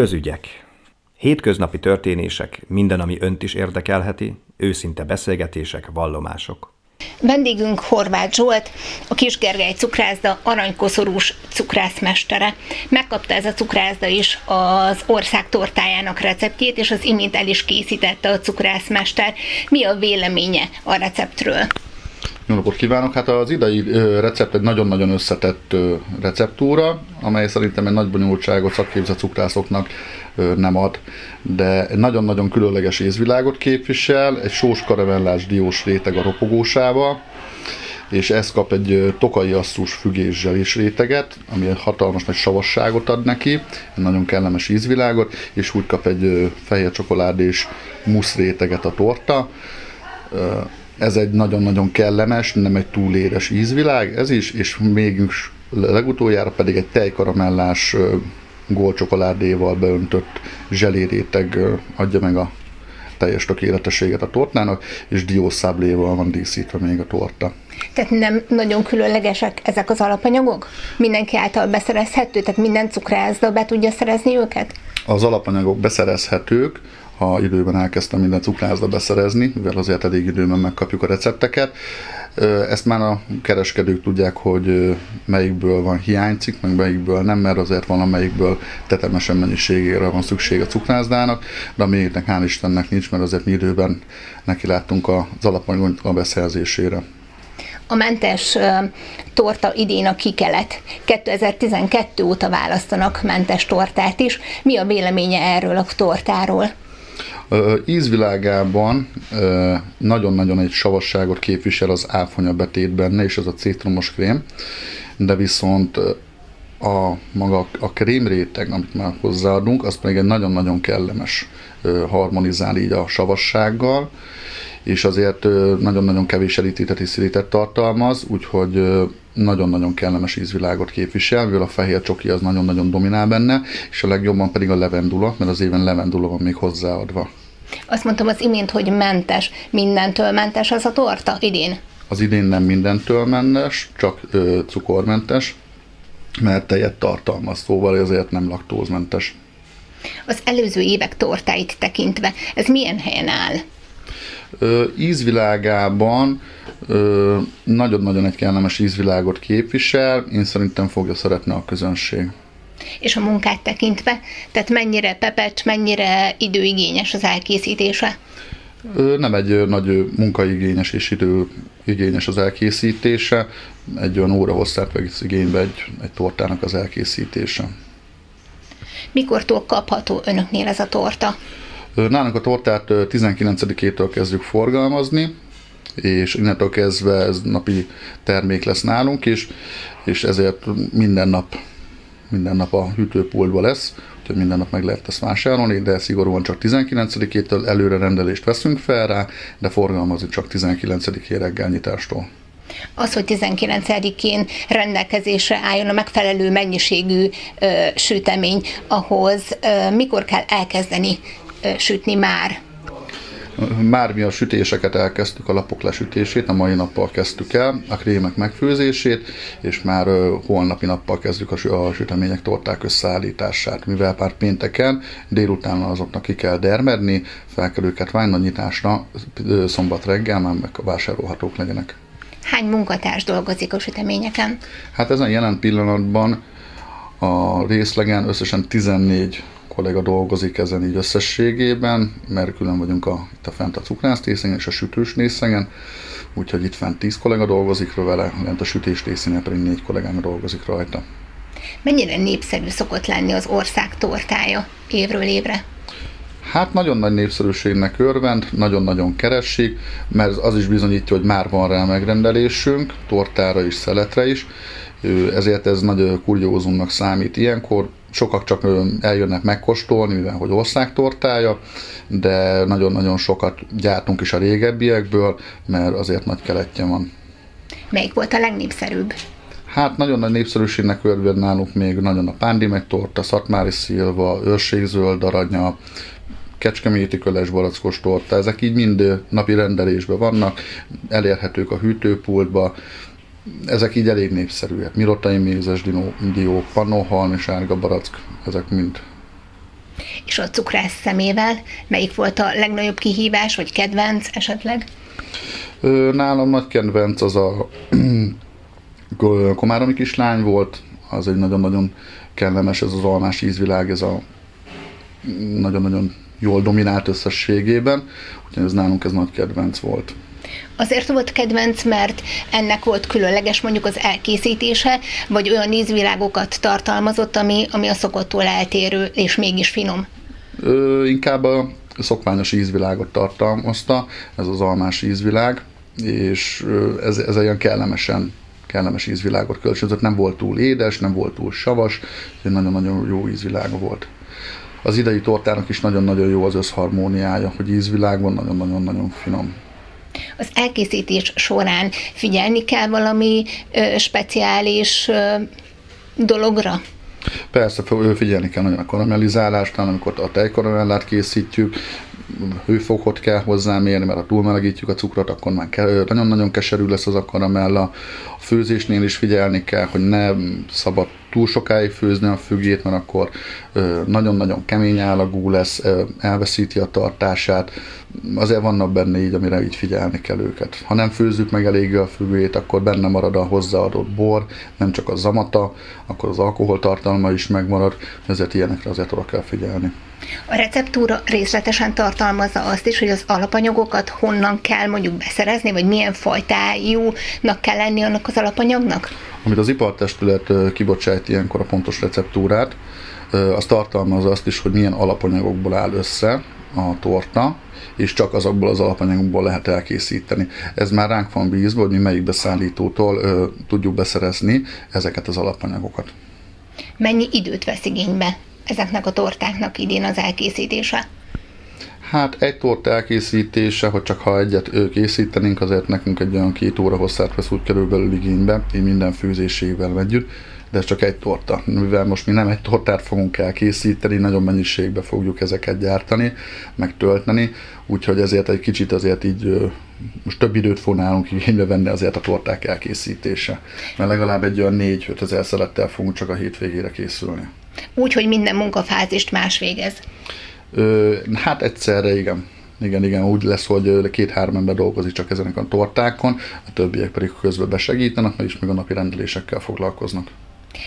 Közügyek. Hétköznapi történések, minden, ami önt is érdekelheti, őszinte beszélgetések, vallomások. Vendégünk Horváth Zsolt, a Kisgergely cukrászda aranykoszorús cukrászmestere. Megkapta ez a cukrászda is az ország tortájának receptjét, és az imént el is készítette a cukrászmester. Mi a véleménye a receptről? Jó napot kívánok! Hát az idei recept egy nagyon-nagyon összetett receptúra, amely szerintem egy nagy bonyolultságot szakképzett cukrászoknak nem ad, de nagyon-nagyon különleges ízvilágot képvisel, egy sós karamellás diós réteg a ropogósával, és ez kap egy tokai asszus fügés zselés réteget, ami egy hatalmas nagy savasságot ad neki, egy nagyon kellemes ízvilágot, és úgy kap egy fehér csokoládés musz réteget a torta, ez egy nagyon-nagyon kellemes, nem egy túl édes ízvilág, ez is, és még legutoljára pedig egy tejkaramellás gólcsokoládéval beöntött zseléréteg adja meg a teljes tökéletességet a tortának, és diószábléval van díszítve még a torta. Tehát nem nagyon különlegesek ezek az alapanyagok? Mindenki által beszerezhető, tehát minden cukrászda be tudja szerezni őket? Az alapanyagok beszerezhetők, ha időben elkezdtem minden cukrászda beszerezni, mivel azért elég időben megkapjuk a recepteket. Ezt már a kereskedők tudják, hogy melyikből van hiánycik, meg melyikből nem, mert azért van, amelyikből tetemesen mennyiségére van szükség a cukrászdának, de a miénknek hál' Istennek nincs, mert azért mi időben neki láttunk az alapanyag a beszerzésére a mentes torta idén a kikelet. 2012 óta választanak mentes tortát is. Mi a véleménye erről a tortáról? Ízvilágában nagyon-nagyon egy savasságot képvisel az áfonya betét benne, és az a citromos krém, de viszont a maga a krémréteg, amit már hozzáadunk, az pedig egy nagyon-nagyon kellemes harmonizál így a savassággal, és azért nagyon-nagyon kevés elítített és szirítet tartalmaz, úgyhogy nagyon-nagyon kellemes ízvilágot képvisel, mivel a fehér csoki az nagyon-nagyon dominál benne, és a legjobban pedig a levendula, mert az éven levendula van még hozzáadva. Azt mondtam az imént, hogy mentes, mindentől mentes az a torta idén? Az idén nem mindentől mentes, csak ö, cukormentes, mert tejet tartalmaz, szóval azért nem laktózmentes. Az előző évek tortáit tekintve, ez milyen helyen áll? Ö, ízvilágában nagyon-nagyon egy kellemes ízvilágot képvisel, én szerintem fogja szeretni a közönség és a munkát tekintve? Tehát mennyire pepet, mennyire időigényes az elkészítése? Nem egy nagy munkaigényes és időigényes az elkészítése, egy olyan óra hosszát vesz igénybe egy, egy tortának az elkészítése. Mikortól kapható önöknél ez a torta? Nálunk a tortát 19-től kezdjük forgalmazni, és innentől kezdve ez napi termék lesz nálunk is, és ezért minden nap minden nap a hűtőpultban lesz, úgyhogy minden nap meg lehet ezt vásárolni, de szigorúan csak 19-től előre rendelést veszünk fel rá, de forgalmazni csak 19-i reggelnyitástól. Az, hogy 19-én rendelkezésre álljon a megfelelő mennyiségű ö, sütemény, ahhoz ö, mikor kell elkezdeni ö, sütni már? Már mi a sütéseket elkezdtük, a lapok lesütését, a mai nappal kezdtük el, a krémek megfőzését, és már holnapi nappal kezdjük a sütemények, torták összeállítását, mivel pár pénteken délután azoknak ki kell dermedni, fel kell őket ványnagyításra, szombat reggel már meg vásárolhatók legyenek. Hány munkatárs dolgozik a süteményeken? Hát ezen jelen pillanatban a részlegen összesen 14 kollega dolgozik ezen így összességében, mert külön vagyunk a, itt a fent a cukrásztészenyen és a sütős részegen, úgyhogy itt fent 10 kollega dolgozik vele, lent a sütés részén pedig 4 kollégám dolgozik rajta. Mennyire népszerű szokott lenni az ország tortája évről évre? Hát nagyon nagy népszerűségnek örvend, nagyon-nagyon keresik, mert az is bizonyítja, hogy már van rá megrendelésünk, tortára is, szeletre is, ezért ez nagy kuriózumnak számít. Ilyenkor sokak csak eljönnek megkóstolni, mivel hogy országtortája, de nagyon-nagyon sokat gyártunk is a régebbiekből, mert azért nagy keletje van. Melyik volt a legnépszerűbb? Hát nagyon nagy népszerűségnek örvend nálunk még nagyon a Pándi torta, Szatmári Szilva, Őrségzöld aranya, Kecskeméti köles barackos torta, ezek így mind napi rendelésben vannak, elérhetők a hűtőpultba, ezek így elég népszerűek. Mirotai mézes dió, dió pannóhalmi, sárga barack, ezek mind. és a cukrász szemével. Melyik volt a legnagyobb kihívás, vagy kedvenc esetleg? Nálam nagy kedvenc az a komáromi kislány volt, az egy nagyon-nagyon kellemes, ez az almás ízvilág, ez a nagyon-nagyon jól dominált összességében, úgyhogy ez nálunk ez nagy kedvenc volt. Azért volt kedvenc, mert ennek volt különleges mondjuk az elkészítése, vagy olyan ízvilágokat tartalmazott, ami, ami a szokottól eltérő, és mégis finom? Ö, inkább a szokványos ízvilágot tartalmazta, ez az almás ízvilág, és ez, ez olyan kellemesen kellemes ízvilágot kölcsönzött, nem volt túl édes, nem volt túl savas, nagyon-nagyon jó ízvilága volt. Az idei tortának is nagyon-nagyon jó az összharmóniája, hogy ízvilágban nagyon-nagyon-nagyon finom. Az elkészítés során figyelni kell valami ö, speciális ö, dologra? Persze, figyelni kell nagyon a karamellizálásnál, amikor a tejkaramellát készítjük, hőfokot kell hozzámérni, mert ha túlmelegítjük a cukrot, akkor már nagyon-nagyon keserű lesz az a karamella. A főzésnél is figyelni kell, hogy ne szabad túl sokáig főzni a fügét, mert akkor nagyon-nagyon kemény állagú lesz, elveszíti a tartását. Azért vannak benne így, amire így figyelni kell őket. Ha nem főzzük meg eléggé a fügét, akkor benne marad a hozzáadott bor, nem csak a zamata, akkor az alkoholtartalma is megmarad, ezért ilyenekre azért oda kell figyelni. A receptúra részletesen tartalmazza azt is, hogy az alapanyagokat honnan kell mondjuk beszerezni, vagy milyen fajtájúnak kell lenni annak az alapanyagnak? Amit az ipartestület kibocsát ilyenkor a pontos receptúrát, az tartalmazza azt is, hogy milyen alapanyagokból áll össze a torta, és csak azokból az alapanyagokból lehet elkészíteni. Ez már ránk van bízva, hogy mi melyik beszállítótól ö, tudjuk beszerezni ezeket az alapanyagokat. Mennyi időt vesz igénybe ezeknek a tortáknak idén az elkészítése? Hát egy torta elkészítése, hogy csak ha egyet készítenénk, azért nekünk egy olyan két óra hosszát vesz úgy körülbelül igénybe, így minden főzésével együtt, de ez csak egy torta. Mivel most mi nem egy tortát fogunk elkészíteni, nagyon mennyiségbe fogjuk ezeket gyártani, megtölteni, úgyhogy ezért egy kicsit azért így most több időt fog nálunk igénybe venni azért a torták elkészítése. Mert legalább egy olyan 4-5 ezer szelettel fogunk csak a hétvégére készülni. Úgy, hogy minden munkafázist más végez. Ö, hát egyszerre igen. Igen, igen, úgy lesz, hogy két-három ember dolgozik csak ezen a tortákon, a többiek pedig közben besegítenek, és még a napi rendelésekkel foglalkoznak.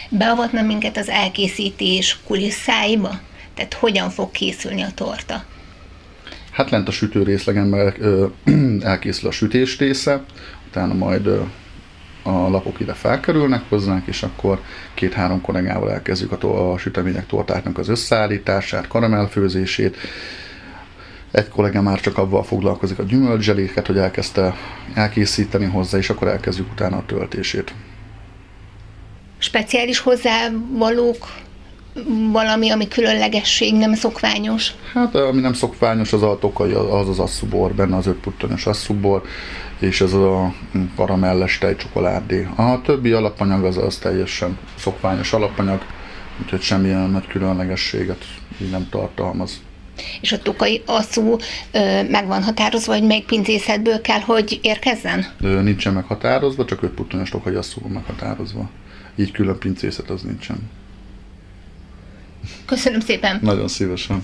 Beavatna minket az elkészítés kulisszáiba? Tehát hogyan fog készülni a torta? Hát lent a sütő részlegen elkészül a sütés része, utána majd a lapok ide felkerülnek hozzánk, és akkor két-három kollégával elkezdjük a, to- a sütemények tortáknak az összeállítását, karamellfőzését. Egy kollega már csak avval foglalkozik a gyümölcseléket, hogy elkezdte elkészíteni hozzá, és akkor elkezdjük utána a töltését. Speciális hozzávalók valami, ami különlegesség, nem szokványos? Hát ami nem szokványos, az a tokai, az az asszubor, benne az ötputtonyos asszubor, és ez a karamelles tejcsokoládé. A többi alapanyag az, az teljesen szokványos alapanyag, úgyhogy semmilyen nagy különlegességet így nem tartalmaz. És a tokai asszú meg van határozva, hogy melyik pincészetből kell, hogy érkezzen? Nincsen meghatározva, csak öt puttonyos tokai asszú van meghatározva. Így külön pincészet az nincsen. Köszönöm szépen! Nagyon szívesen.